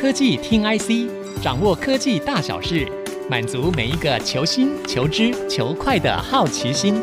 科技听 IC，掌握科技大小事，满足每一个求新、求知、求快的好奇心。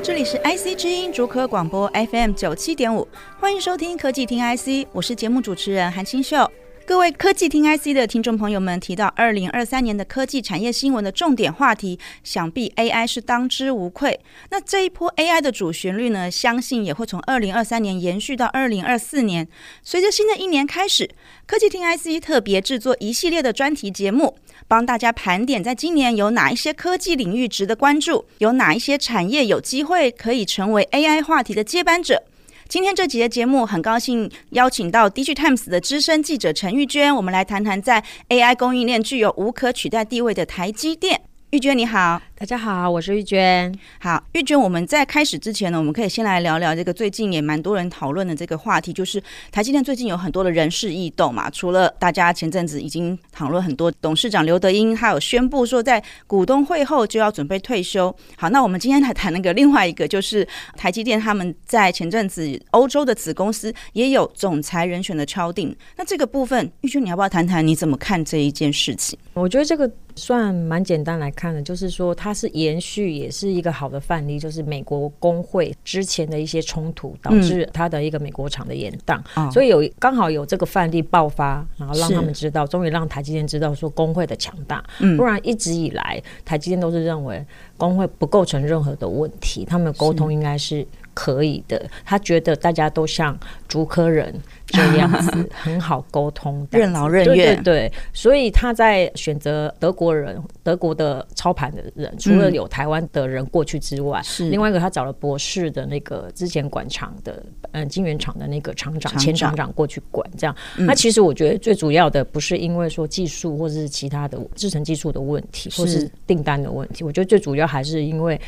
这里是 IC 之音竹科广播 FM 九七点五，欢迎收听科技听 IC，我是节目主持人韩清秀。各位科技听 IC 的听众朋友们，提到二零二三年的科技产业新闻的重点话题，想必 AI 是当之无愧。那这一波 AI 的主旋律呢，相信也会从二零二三年延续到二零二四年。随着新的一年开始，科技听 IC 特别制作一系列的专题节目，帮大家盘点在今年有哪一些科技领域值得关注，有哪一些产业有机会可以成为 AI 话题的接班者。今天这集的节目，很高兴邀请到 DigiTimes 的资深记者陈玉娟，我们来谈谈在 AI 供应链具有无可取代地位的台积电。玉娟你好，大家好，我是玉娟。好，玉娟，我们在开始之前呢，我们可以先来聊聊这个最近也蛮多人讨论的这个话题，就是台积电最近有很多的人事异动嘛。除了大家前阵子已经讨论很多，董事长刘德英他有宣布说在股东会后就要准备退休。好，那我们今天来谈那个另外一个，就是台积电他们在前阵子欧洲的子公司也有总裁人选的敲定。那这个部分，玉娟你要不要谈谈你怎么看这一件事情？我觉得这个。算蛮简单来看的，就是说它是延续，也是一个好的范例，就是美国工会之前的一些冲突导致它的一个美国厂的延宕，嗯、所以有刚好有这个范例爆发，然后让他们知道，终于让台积电知道说工会的强大，不然一直以来台积电都是认为工会不构成任何的问题，他们沟通应该是可以的，他觉得大家都像竹科人。这样子 很好沟通，任劳任怨。对对对，所以他在选择德国人、德国的操盘的人，除了有台湾的人过去之外，是另外一个他找了博士的那个之前管厂的，嗯，金源厂的那个厂长、前厂长过去管。这样，那其实我觉得最主要的不是因为说技术或者是其他的制成技术的问题，或是订单的问题，我觉得最主要还是因为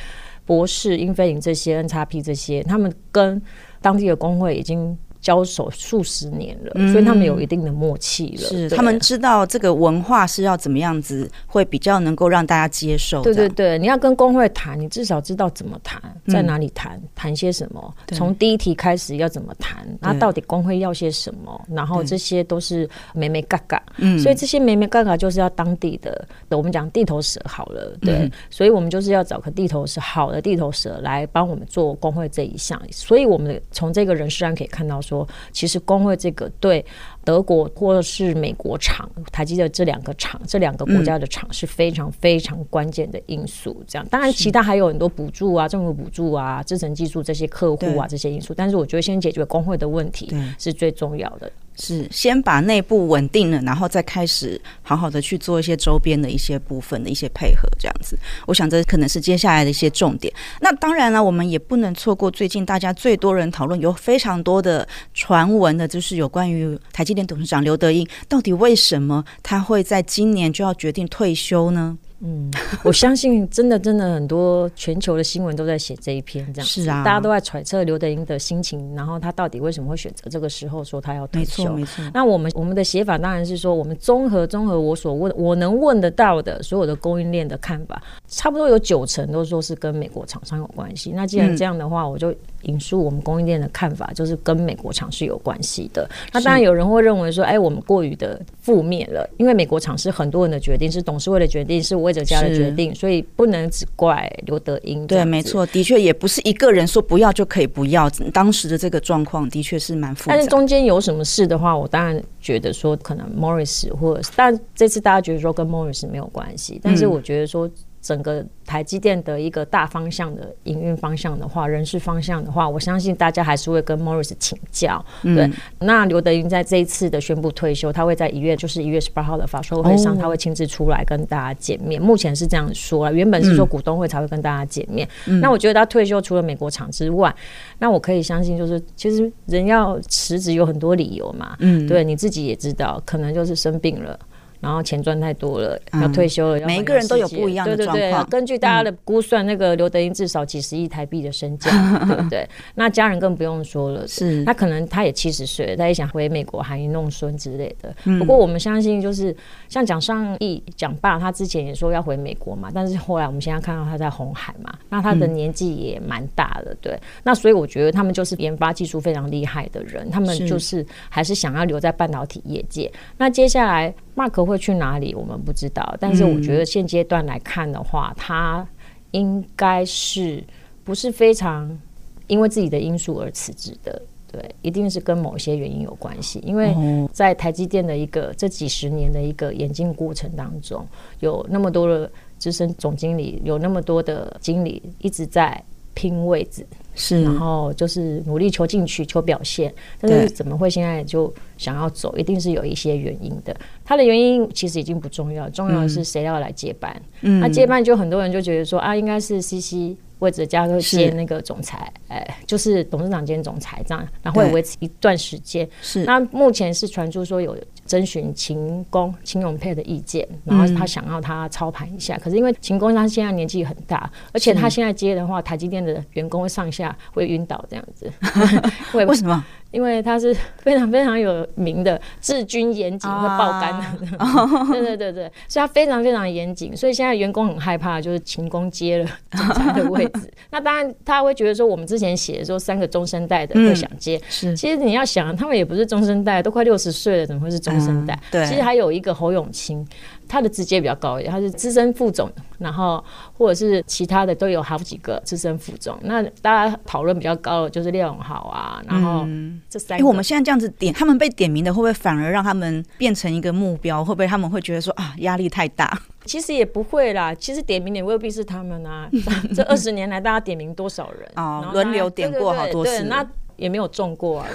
博士、英飞凌这些、，N 叉 P 这些，他们跟当地的工会已经。交手数十年了，所以他们有一定的默契了。是，他们知道这个文化是要怎么样子，会比较能够让大家接受。对对对，你要跟工会谈，你至少知道怎么谈，在哪里谈，谈些什么，从第一题开始要怎么谈，那到底工会要些什么，然后这些都是眉眉嘎嘎。嗯，所以这些眉眉嘎嘎就是要当地的，我们讲地头蛇好了，对，所以我们就是要找个地头蛇好的地头蛇来帮我们做工会这一项。所以我们从这个人事案可以看到。说其实工会这个对德国或者是美国厂，台积的这两个厂，这两个国家的厂是非常非常关键的因素。这样，当然其他还有很多补助啊，政府补助啊，制程技术这些客户啊这些因素。但是我觉得先解决工会的问题是最重要的。是先把内部稳定了，然后再开始好好的去做一些周边的一些部分的一些配合，这样子。我想这可能是接下来的一些重点。那当然了，我们也不能错过最近大家最多人讨论、有非常多的传闻的，就是有关于台积电董事长刘德英，到底为什么他会在今年就要决定退休呢？嗯，我相信真的真的很多全球的新闻都在写这一篇，这样是啊，大家都在揣测刘德英的心情，然后他到底为什么会选择这个时候说他要退休？没错，没错。那我们我们的写法当然是说，我们综合综合我所问我能问得到的所有的供应链的看法，差不多有九成都说是跟美国厂商有关系。那既然这样的话，我就引述我们供应链的看法，就是跟美国厂是有关系的。那当然有人会认为说，哎，我们过于的负面了，因为美国厂是很多人的决定，是董事会的决定，是魏哲家的决定，所以不能只怪刘德英。对，没错，的确也不是一个人说不要就可以不要。当时的这个状况的确是蛮复杂。但是中间有什么事的话，我当然觉得说可能 Morris 或者是，但这次大家觉得说跟 Morris 没有关系，但是我觉得说。整个台积电的一个大方向的营运方向的话，人事方向的话，我相信大家还是会跟 Morris 请教。嗯、对，那刘德云在这一次的宣布退休，他会在一月，就是一月十八号的法说会上，他会亲自出来跟大家见面。哦、目前是这样说了，原本是说股东会才会跟大家见面。嗯、那我觉得他退休除了美国厂之外，那我可以相信，就是其实人要辞职有很多理由嘛。嗯，对，你自己也知道，可能就是生病了。然后钱赚太多了，嗯、要退休了。每一个人都有不一样的状况。对对对，根据大家的估算，那个刘德英至少几十亿台币的身价，对不对？那家人更不用说了。是，他可能他也七十岁了，他也想回美国含饴弄孙之类的。嗯、不过我们相信，就是像蒋尚义蒋爸，他之前也说要回美国嘛，但是后来我们现在看到他在红海嘛，那他的年纪也蛮大的，对。那所以我觉得他们就是研发技术非常厉害的人，他们就是还是想要留在半导体业界。那接下来 Mark 会去哪里，我们不知道。但是我觉得现阶段来看的话，他应该是不是非常因为自己的因素而辞职的？对，一定是跟某些原因有关系。因为在台积电的一个这几十年的一个演进过程当中，有那么多的资深总经理，有那么多的经理一直在拼位置。是，然后就是努力求进取、求表现，但是怎么会现在就想要走？一定是有一些原因的。他的原因其实已经不重要，重要的是谁要来接班。嗯，那接班就很多人就觉得说啊，应该是 CC。或者加个接那个总裁，哎，就是董事长兼总裁这样，然后会维持一段时间。是，那目前是传出说有征询秦工秦永佩的意见，然后他想要他操盘一下。嗯、可是因为秦工他现在年纪很大，而且他现在接的话，台积电的员工会上下会晕倒这样子。为什么？因为他是 非常非常有名的治军严谨会爆肝的，啊、对对对对，所以他非常非常严谨，所以现在员工很害怕，就是勤工接了总裁的位置。那当然他会觉得说，我们之前写的说三个中生代的会想接，嗯、是其实你要想，他们也不是中生代，都快六十岁了，怎么会是中生代？嗯、对，其实还有一个侯永清。他的职阶比较高一点，他是资深副总，然后或者是其他的都有好几个资深副总。那大家讨论比较高的就是廖永豪啊，然后这三个。因为、嗯、我们现在这样子点，他们被点名的会不会反而让他们变成一个目标？会不会他们会觉得说啊，压力太大？其实也不会啦，其实点名也未必是他们啊。这二十年来，大家点名多少人啊？轮流点过好多次。那也没有中过啊？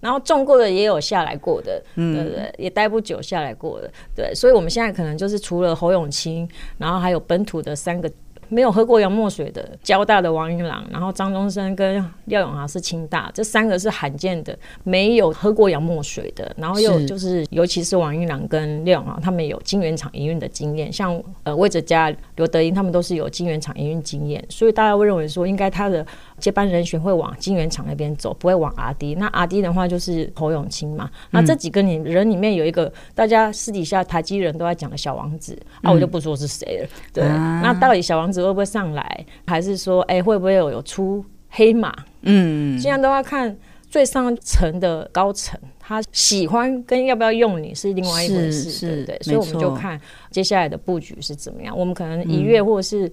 然后中过的也有下来过的，对不对？也待不久下来过的，对。所以我们现在可能就是除了侯永清，然后还有本土的三个。没有喝过洋墨水的交大的王云朗，然后张东升跟廖永豪是清大，这三个是罕见的没有喝过洋墨水的。然后又就是，尤其是王云朗跟廖永豪，他们有金源厂营运的经验，像呃魏哲家、刘德英，他们都是有金源厂营运经验，所以大家会认为说，应该他的接班人选会往金圆厂那边走，不会往阿 D。那阿 D 的话就是侯永清嘛。那这几个你人里面有一个大家私底下台积人都在讲的小王子，啊，我就不说是谁了。对，那到底小王子？会不会上来？还是说，哎、欸，会不会有有出黑马？嗯，现在都要看最上层的高层，他喜欢跟要不要用你是另外一回事，对不对？所以我们就看接下来的布局是怎么样。我们可能一月或者是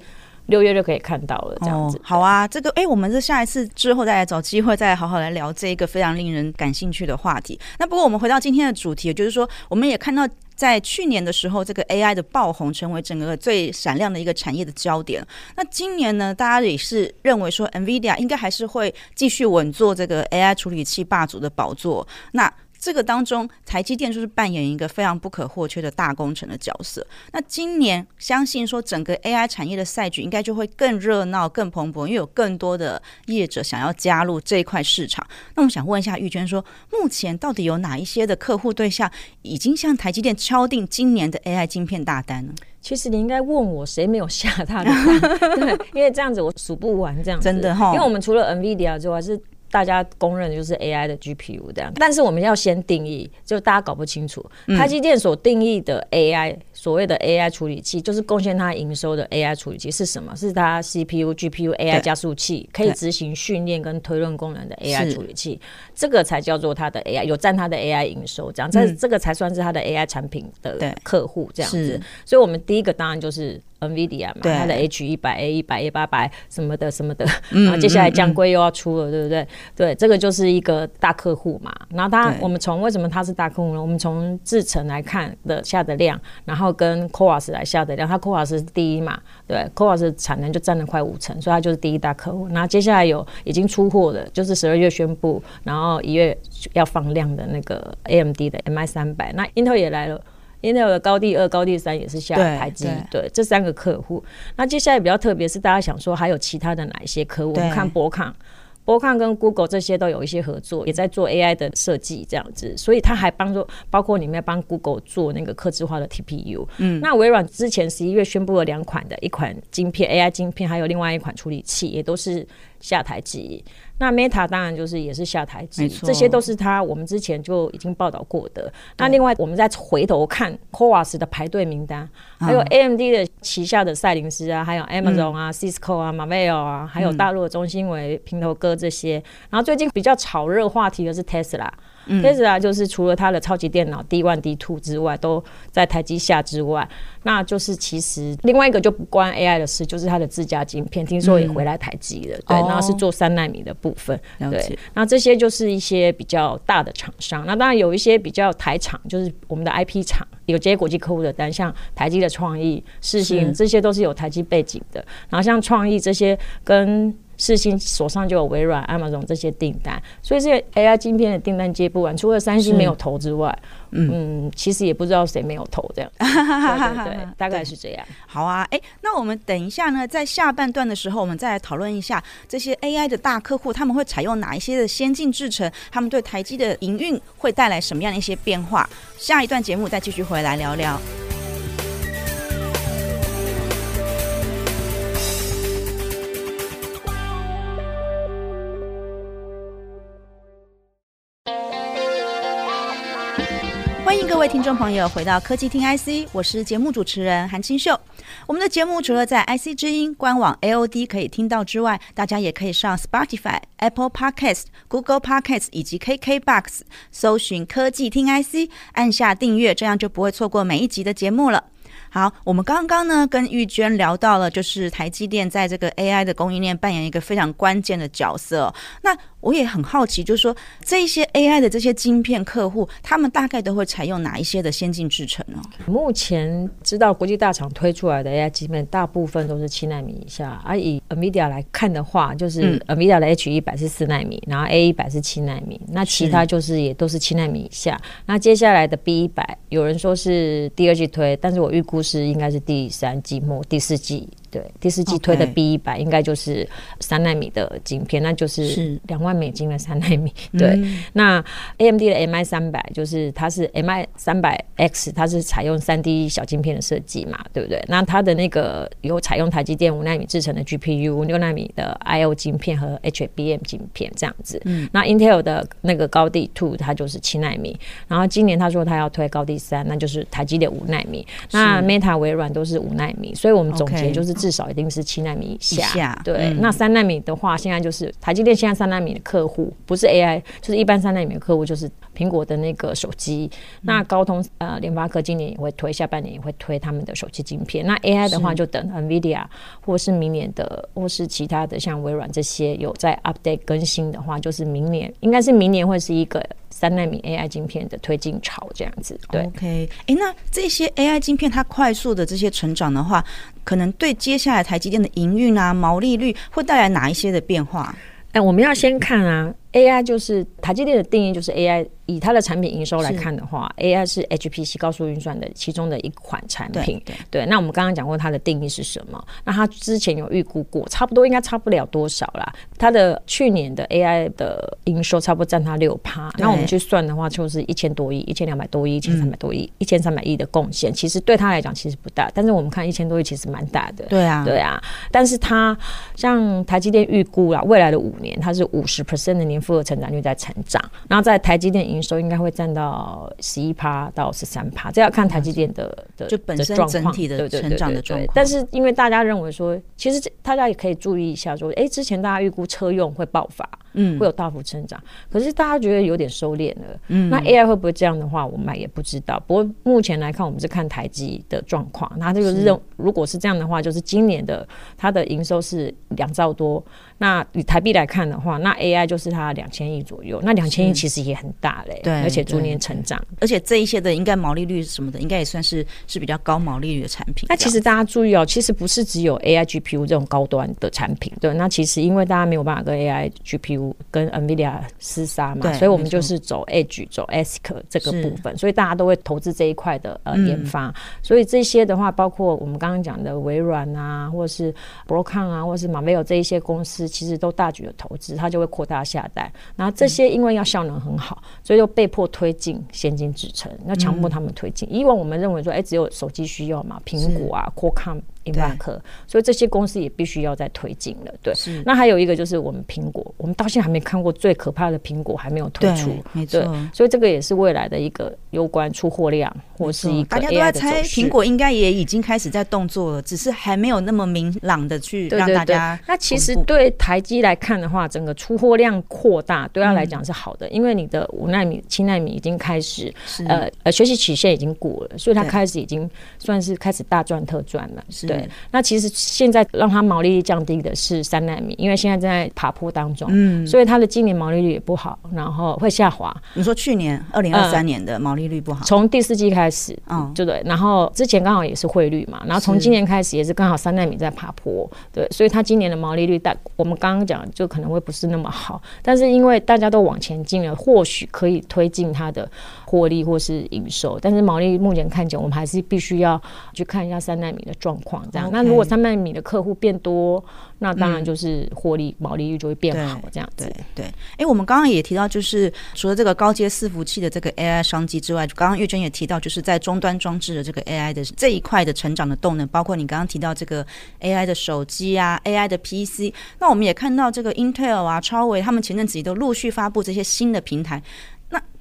六月就可以看到了，这样子、好啊，这个，哎、我们是下一次之后再来找机会，再来好好来聊这一个非常令人感兴趣的话题。那不过我们回到今天的主题，就是说，我们也看到。在去年的时候，这个 AI 的爆红成为整个最闪亮的一个产业的焦点。那今年呢，大家也是认为说，NVIDIA 应该还是会继续稳坐这个 AI 处理器霸主的宝座。那这个当中，台积电就是扮演一个非常不可或缺的大工程的角色。那今年相信说，整个 AI 产业的赛局应该就会更热闹、更蓬勃，因为有更多的业者想要加入这一块市场。那我想问一下玉娟说，目前到底有哪一些的客户对象已经向台积电敲定今年的 AI 晶片大单呢？其实你应该问我谁没有下他的单，因为这样子我数不完这样，真的哈。因为我们除了 NVIDIA 之外是。大家公认的就是 AI 的 GPU 这样，但是我们要先定义，就大家搞不清楚，台积电所定义的 AI，所谓的 AI 处理器，就是贡献它营收的 AI 处理器是什么？是它 CPU、GPU、AI 加速器，可以执行训练跟推论功能的 AI 处理器，这个才叫做它的 AI，有占它的 AI 营收，这样，这这个才算是它的 AI 产品的客户这样子。所以，我们第一个当然就是 NVIDIA 嘛，它的 H 一百、A 一百、A 八百什么的什么的，然后接下来降规又要出了，对不对？对，这个就是一个大客户嘛。然后它，我们从为什么它是大客户呢？我们从制程来看的下的量，然后跟 CoWoS 来下的量，它 CoWoS 是第一嘛，对，CoWoS 产能就占了快五成，所以它就是第一大客户。然后接下来有已经出货的，就是十二月宣布，然后一月要放量的那个 AMD 的 MI 三百，那 Intel 也来了。Intel 的高第二、高第三也是下台积，对这三个客户。那接下来比较特别是，大家想说还有其他的哪一些客户？我们看博康，Broadcom 跟 Google 这些都有一些合作，也在做 AI 的设计这样子，所以他还帮助包括里面帮 Google 做那个客制化的 TPU。嗯，那微软之前十一月宣布了两款的一款晶片 AI 晶片，还有另外一款处理器，也都是下台积。那 Meta 当然就是也是下台积，这些都是他我们之前就已经报道过的。那另外我们再回头看 CoWoS 的排队名单，还有 AMD 的旗下的赛灵思啊，还有 Amazon 啊、Cisco 啊、Marvell 啊，还有大陆的中芯微、平头哥这些。然后最近比较炒热话题的是 Tesla。Tesla 就是除了它的超级电脑 D One、D Two 之外，都在台积下之外，那就是其实另外一个就不关 AI 的事，就是它的自家晶片，听说也回来台积了，对，然后是做三纳米的部分，对，那这些就是一些比较大的厂商，那当然有一些比较台厂，就是我们的 IP 厂有接国际客户的单，像台积的创意、世芯，这些都是有台积背景的，然后像创意这些跟。世芯手上就有微软、Amazon 这些订单，所以这些 AI 晶片的订单接不完。除了三星没有投之外，嗯，嗯，其实也不知道谁没有投这样。对，对，对，大概是这样。好啊，哎、欸，那我们等一下呢，在下半段的时候，我们再来讨论一下这些 AI 的大客户他们会采用哪一些的先进制程，他们对台积的营运会带来什么样的一些变化。下一段节目再继续回来聊聊。欢迎各位听众朋友回到科技听 IC，我是节目主持人韩清秀。我们的节目除了在 IC 之音官网 AOD 可以听到之外，大家也可以上 Spotify、Apple Podcast、Google Podcast 以及 KKBox 搜寻科技听 IC，按下订阅，这样就不会错过每一集的节目了。好，我们刚刚呢跟玉娟聊到了，就是台积电在这个 AI 的供应链扮演一个非常关键的角色。那我也很好奇，就是说这一些 AI 的这些晶片客户，他们大概都会采用哪一些的先进制程呢？目前知道国际大厂推出来的 AI 晶片，大部分都是七纳米以下。而、啊、以 NVIDIA 来看的话，就是 NVIDIA 的 H 一百是四纳米，然后 A 一百是七纳米，那其他就是也都是七纳米以下。那接下来的 B 一百，有人说是第二季推，但是我预估是应该是第三季末、第四季。对，第四季推的 B 一百应该就是三纳米的晶片，那就是两万美金的三纳米。对，嗯、那 AMD 的 MI 三百就是它是 MI 三百 X，它是采用三 D 小晶片的设计嘛，对不对？那它的那个有采用台积电五纳米制成的 GPU，六纳米的 IO 晶片和 HBM 晶片这样子。嗯，那 Intel 的那个高地 Two 它就是七纳米，然后今年他说他要推高地三，那就是台积电五纳米。那 Meta 微软都是五纳米，所以我们总结就是。至少一定是七纳米以下，以下对。嗯、那三纳米的话，现在就是台积电现在三纳米的客户，不是 AI，就是一般三纳米的客户，就是苹果的那个手机。嗯、那高通呃，联发科今年也会推，下半年也会推他们的手机晶片。那 AI 的话，就等 NVIDIA 或是明年的，或是其他的像微软这些有在 update 更新的话，就是明年应该是明年会是一个。三纳米 AI 晶片的推进潮这样子，对，OK，哎、欸，那这些 AI 晶片它快速的这些成长的话，可能对接下来台积电的营运啊、毛利率会带来哪一些的变化？哎、欸，我们要先看啊，AI 就是台积电的定义就是 AI。以它的产品营收来看的话，AI 是 HPC 高速运算的其中的一款产品。对，对，对，那我们刚刚讲过它的定义是什么？那它之前有预估过，差不多应该差不了多少啦。它的去年的 AI 的营收差不多占它六趴。那我们去算的话，就是一千多亿、一千两百多亿、一千三百多亿、一千三百亿的贡献。其实对它来讲其实不大，但是我们看一千多亿其实蛮大的。对啊，对啊。但是它像台积电预估啦，未来的五年它是五十 percent 的年复合成长率在成长。然后在台积电营收应该会占到十一趴到十三趴，这要看台积电的的就本身整体的成长的状况。但是因为大家认为说，其实大家也可以注意一下说，哎，之前大家预估车用会爆发。嗯，会有大幅成长，可是大家觉得有点收敛了。嗯，那 AI 会不会这样的话，我们也不知道。不过目前来看，我们是看台积的状况。那这个认，如果是这样的话，就是今年的它的营收是两兆多。那以台币来看的话，那 AI 就是它两千亿左右。那两千亿其实也很大嘞，对，而且逐年成长。而且这一些的应该毛利率什么的，应该也算是是比较高毛利率的产品。那其实大家注意哦，其实不是只有 AI GPU 这种高端的产品。对，那其实因为大家没有办法跟 AI GPU 跟 NVIDIA 厮杀嘛，所以我们就是走 Edge 走 ASIC 这个部分，所以大家都会投资这一块的呃研发。所以这些的话，包括我们刚刚讲的微软啊，或者是 Broadcom 啊，或者是 Marvell 这一些公司，司其实都大举的投资，它就会扩大下单。然后这些因为要效能很好，所以就被迫推进先进制程，要强迫他们推进。以往我们认为说，哎，只有手机需要嘛，苹果啊，Qualcomm。星巴克，所以这些公司也必须要再推进了。对，那还有一个就是我们苹果，我们到现在还没看过最可怕的苹果还没有推出，没错。所以这个也是未来的一个有关出货量，或是。大家都在猜苹果应该也已经开始在动作了，只是还没有那么明朗的去让大家。那其实对台积来看的话，整个出货量扩大对他来讲是好的，因为你的五纳米、七纳米已经开始，呃呃，学习曲线已经过了，所以它开始已经算是开始大赚特赚了。对。那其实现在让它毛利率降低的是三纳米，因为现在正在爬坡当中，嗯，所以它的今年毛利率也不好，然后会下滑。你说去年二零二三年的毛利率不好，从、呃、第四季开始，嗯，对对。然后之前刚好也是汇率嘛，然后从今年开始也是刚好三纳米在爬坡，对，所以它今年的毛利率，大我们刚刚讲就可能会不是那么好，但是因为大家都往前进了，或许可以推进它的获利或是营收，但是毛利率目前看起来，我们还是必须要去看一下三纳米的状况，这样。那如果三百米的客户变多，那当然就是获利、嗯、毛利率就会变好，这样子。对对。哎、欸，我们刚刚也提到，就是除了这个高阶伺服器的这个 AI 商机之外，刚刚月娟也提到，就是在终端装置的这个 AI 的这一块的成长的动能，包括你刚刚提到这个 AI 的手机啊，AI 的 PC。那我们也看到这个 Intel 啊、超维他们前阵子也都陆续发布这些新的平台。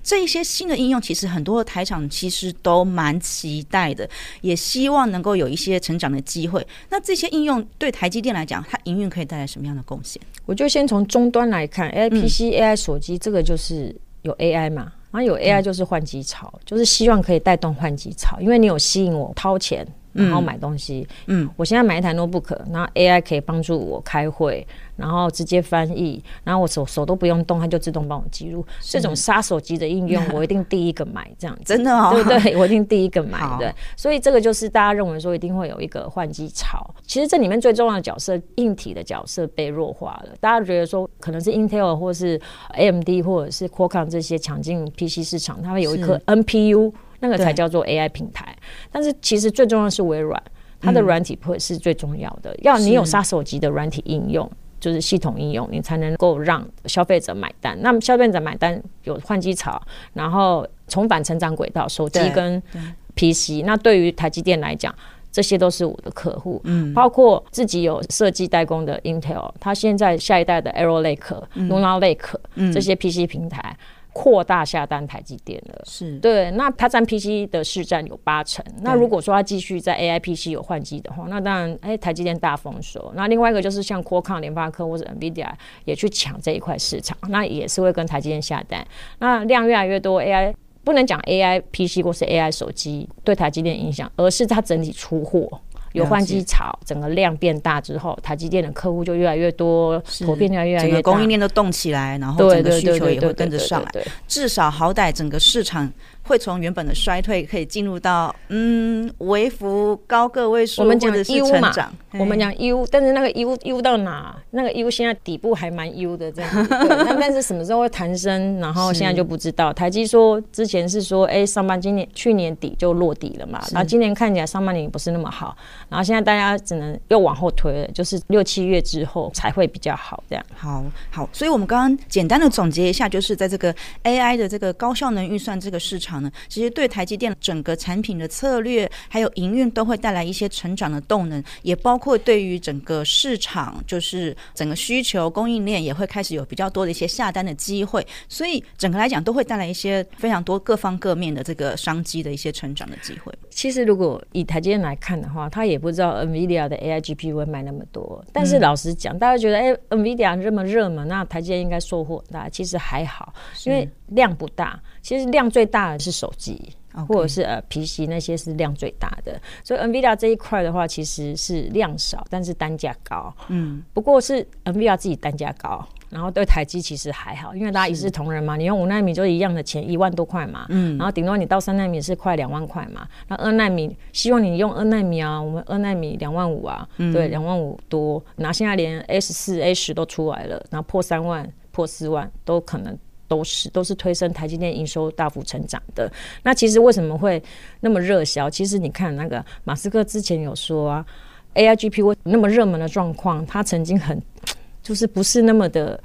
这一些新的应用，其实很多的台厂其实都蛮期待的，也希望能够有一些成长的机会。那这些应用对台积电来讲，它营运可以带来什么样的贡献？我就先从终端来看，AI PC、嗯、AI 手机，这个就是有 AI 嘛，然后有 AI 就是换机潮，嗯、就是希望可以带动换机潮，因为你有吸引我掏钱。然后买东西，嗯，我现在买一台 notebook，然后 AI 可以帮助我开会，然后直接翻译，然后我手手都不用动，它就自动帮我记录。这种杀手级的应用，我一定第一个买，这样子真的哦，对不对？我一定第一个买，对。所以这个就是大家认为说一定会有一个换机潮。其实这里面最重要的角色，硬体的角色被弱化了。大家觉得说可能是 Intel 或是 AMD 或者是 Qualcomm 这些抢进 PC 市场，它会有一颗 NPU。那个才叫做 AI 平台，但是其实最重要的是微软，它的软体会是最重要的。要你有杀手级的软体应用，就是系统应用，你才能够让消费者买单。那么消费者买单有换机潮，然后重返成长轨道，手机跟 PC。那对于台积电来讲，这些都是我的客户，嗯，包括自己有设计代工的 Intel，它现在下一代的 Arrow Lake、Lunar Lake 这些 PC 平台。扩大下单台积电了，是对。那它占 PC 的市占有八成。那如果说它继续在 AI PC 有换机的话，那当然，哎、欸，台积电大丰收。那另外一个就是像 Qualcomm、联发科或者 NVIDIA 也去抢这一块市场，那也是会跟台积电下单。那量越来越多，AI 不能讲 AI PC 或是 AI 手机对台积电影响，而是它整体出货。有换机潮，整个量变大之后，台积电的客户就越来越多，普遍越来越大，整个供应链都动起来，然后整个需求也会跟着上来。至少好歹整个市场。会从原本的衰退可以进入到嗯微幅高个位数，我们讲 U 嘛，我们讲 U，但是那个 U U 到哪？那个 U 现在底部还蛮 U 的这样，那但是什么时候会弹升？然后现在就不知道。台积说之前是说，哎，上半今年去年底就落底了嘛，然后今年看起来上半年也不是那么好，然后现在大家只能又往后推了，就是六七月之后才会比较好这样。好，好，所以我们刚刚简单的总结一下，就是在这个 AI 的这个高效能预算这个市场。其实对台积电整个产品的策略还有营运都会带来一些成长的动能，也包括对于整个市场，就是整个需求供应链也会开始有比较多的一些下单的机会，所以整个来讲都会带来一些非常多各方各面的这个商机的一些成长的机会。其实如果以台积电来看的话，他也不知道 NVIDIA 的 AI GPU 会卖那么多，但是老实讲，大家觉得哎，NVIDIA 这么热门，那台积电应该收获很大，其实还好，因为量不大。其实量最大的是手机.或者是呃 PC 那些是量最大的，所以 NVIDIA 这一块的话，其实是量少，但是单价高。嗯，不过是 NVIDIA 自己单价高，然后对台积其实还好，因为大家一视同仁嘛，你用五纳米就一样的钱，一万多块嘛。嗯，然后顶多你到三纳米是快两万块嘛，那二纳米希望你用二纳米啊，我们二纳米两万五啊，嗯、对，两万五多，然后现在连 S 四 A 十都出来了，然后破三万、破四万都可能。都是都是推升台积电营收大幅成长的。那其实为什么会那么热销？其实你看那个马斯克之前有说啊，AI GPU 那么热门的状况，他曾经很就是不是那么的，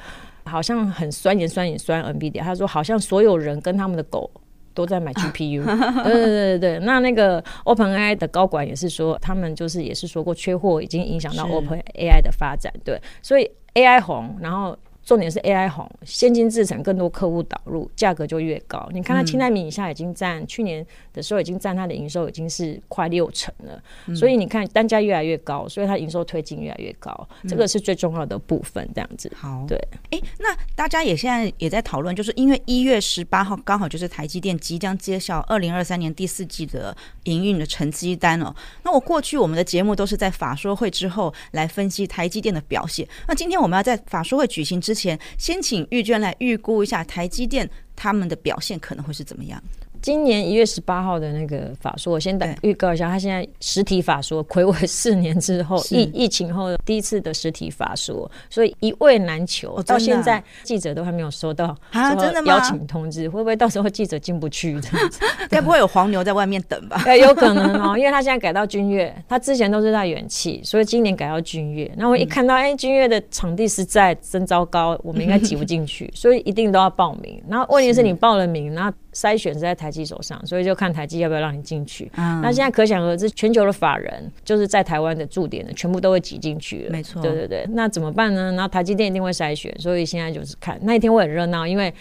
好像很酸言酸语酸 NVIDIA。他说好像所有人跟他们的狗都在买 GPU。对对对对，那那个 OpenAI 的高管也是说，他们就是也是说过缺货已经影响到 OpenAI 的发展。对，所以 AI 红，然后。重点是 AI 红，先进制程更多客户导入，价格就越高。你看它清代米以下已经占、嗯、去年的时候已经占它的营收已经是快六成了，嗯、所以你看单价越来越高，所以它营收推进越来越高，嗯、这个是最重要的部分。这样子，好，对。哎、欸，那大家也现在也在讨论，就是因为一月十八号刚好就是台积电即将揭晓二零二三年第四季的营运的成绩单哦。那我过去我们的节目都是在法说会之后来分析台积电的表现，那今天我们要在法说会举行之之前，先请玉娟来预估一下台积电他们的表现可能会是怎么样。今年一月十八号的那个法说，我先打预告一下，他现在实体法说，魁违四年之后疫疫情后第一次的实体法说，所以一位难求。到现在记者都还没有收到啊，真的吗？邀请通知，会不会到时候记者进不去？该不会有黄牛在外面等吧？有可能哦，因为他现在改到君悦，他之前都是在远气，所以今年改到君悦。那我一看到，哎，君悦的场地实在真糟糕，我们应该挤不进去，所以一定都要报名。然后问题是你报了名，然后筛选是在台积手上，所以就看台积要不要让你进去。嗯、那现在可想而知，全球的法人就是在台湾的驻点的，全部都会挤进去了。没错，对对对。那怎么办呢？然后台积电一定会筛选，所以现在就是看那一天会很热闹，因为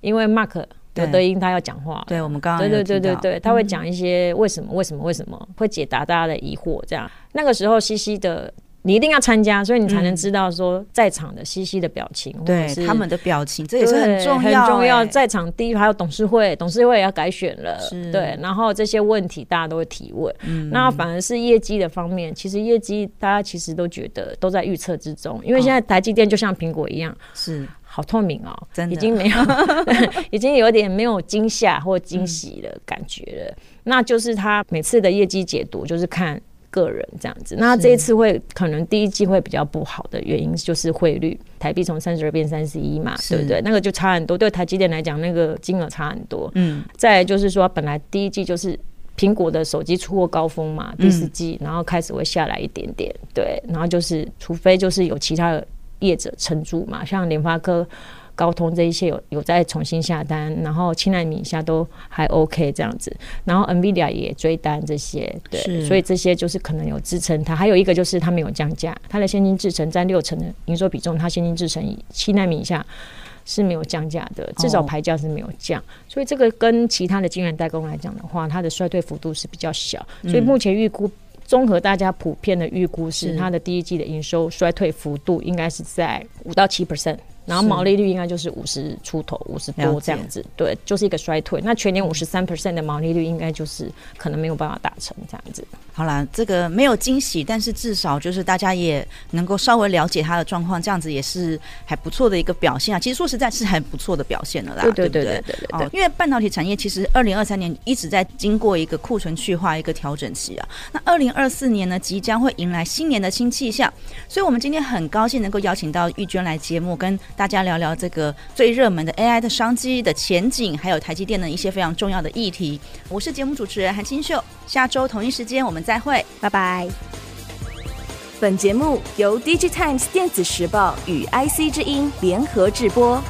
因为 Mark 刘德英他要讲话。对，我们刚刚对对对对对，他会讲一些为什么为什么为什么会解答大家的疑惑。这样那个时候，西西的。你一定要参加，所以你才能知道说在场的西西的表情，对他们的表情，这也是很重要。很重要，在场第一还有董事会，董事会也要改选了，对。然后这些问题大家都会提问，那反而是业绩的方面，其实业绩大家其实都觉得都在预测之中，因为现在台积电就像苹果一样，是好透明哦，真的已经没有，已经有点没有惊吓或惊喜的感觉了。那就是他每次的业绩解读就是看。个人这样子，那这一次会可能第一季会比较不好的原因就是汇率，台币从三十二变三十一嘛，对不对？那个就差很多，对台积电来讲，那个金额差很多。嗯，再来就是说，本来第一季就是苹果的手机出货高峰嘛，第四季然后开始会下来一点点，对，然后就是除非就是有其他的业者撑住嘛，像联发科。高通这一些有有在重新下单，然后七纳米以下都还 OK 这样子，然后 NVIDIA 也追单这些，对，所以这些就是可能有支撑它。还有一个就是它没有降价，它的先进制程占六成的营收比重，它先进制程七纳米以下是没有降价的，至少牌价是没有降，哦、所以这个跟其他的晶圆代工来讲的话，它的衰退幅度是比较小，所以目前预估综合大家普遍的预估是它的第一季的营收衰退幅度应该是在五到七 percent。然后毛利率应该就是五十出头，五十多这样子，对，就是一个衰退。那全年五十三 percent 的毛利率应该就是可能没有办法达成这样子。好啦，这个没有惊喜，但是至少就是大家也能够稍微了解它的状况，这样子也是还不错的一个表现啊。其实说实在，是很不错的表现了啦，对对对对对对，对。因为半导体产业其实二零二三年一直在经过一个库存去化一个调整期啊。那二零二四年呢，即将会迎来新年的新气象，所以我们今天很高兴能够邀请到玉娟来节目跟。大家聊聊这个最热门的 AI 的商机的前景，还有台积电的一些非常重要的议题。我是节目主持人韩清秀，下周同一时间我们再会，拜拜。本节目由 DigiTimes 电子时报与 IC 之音联合制播。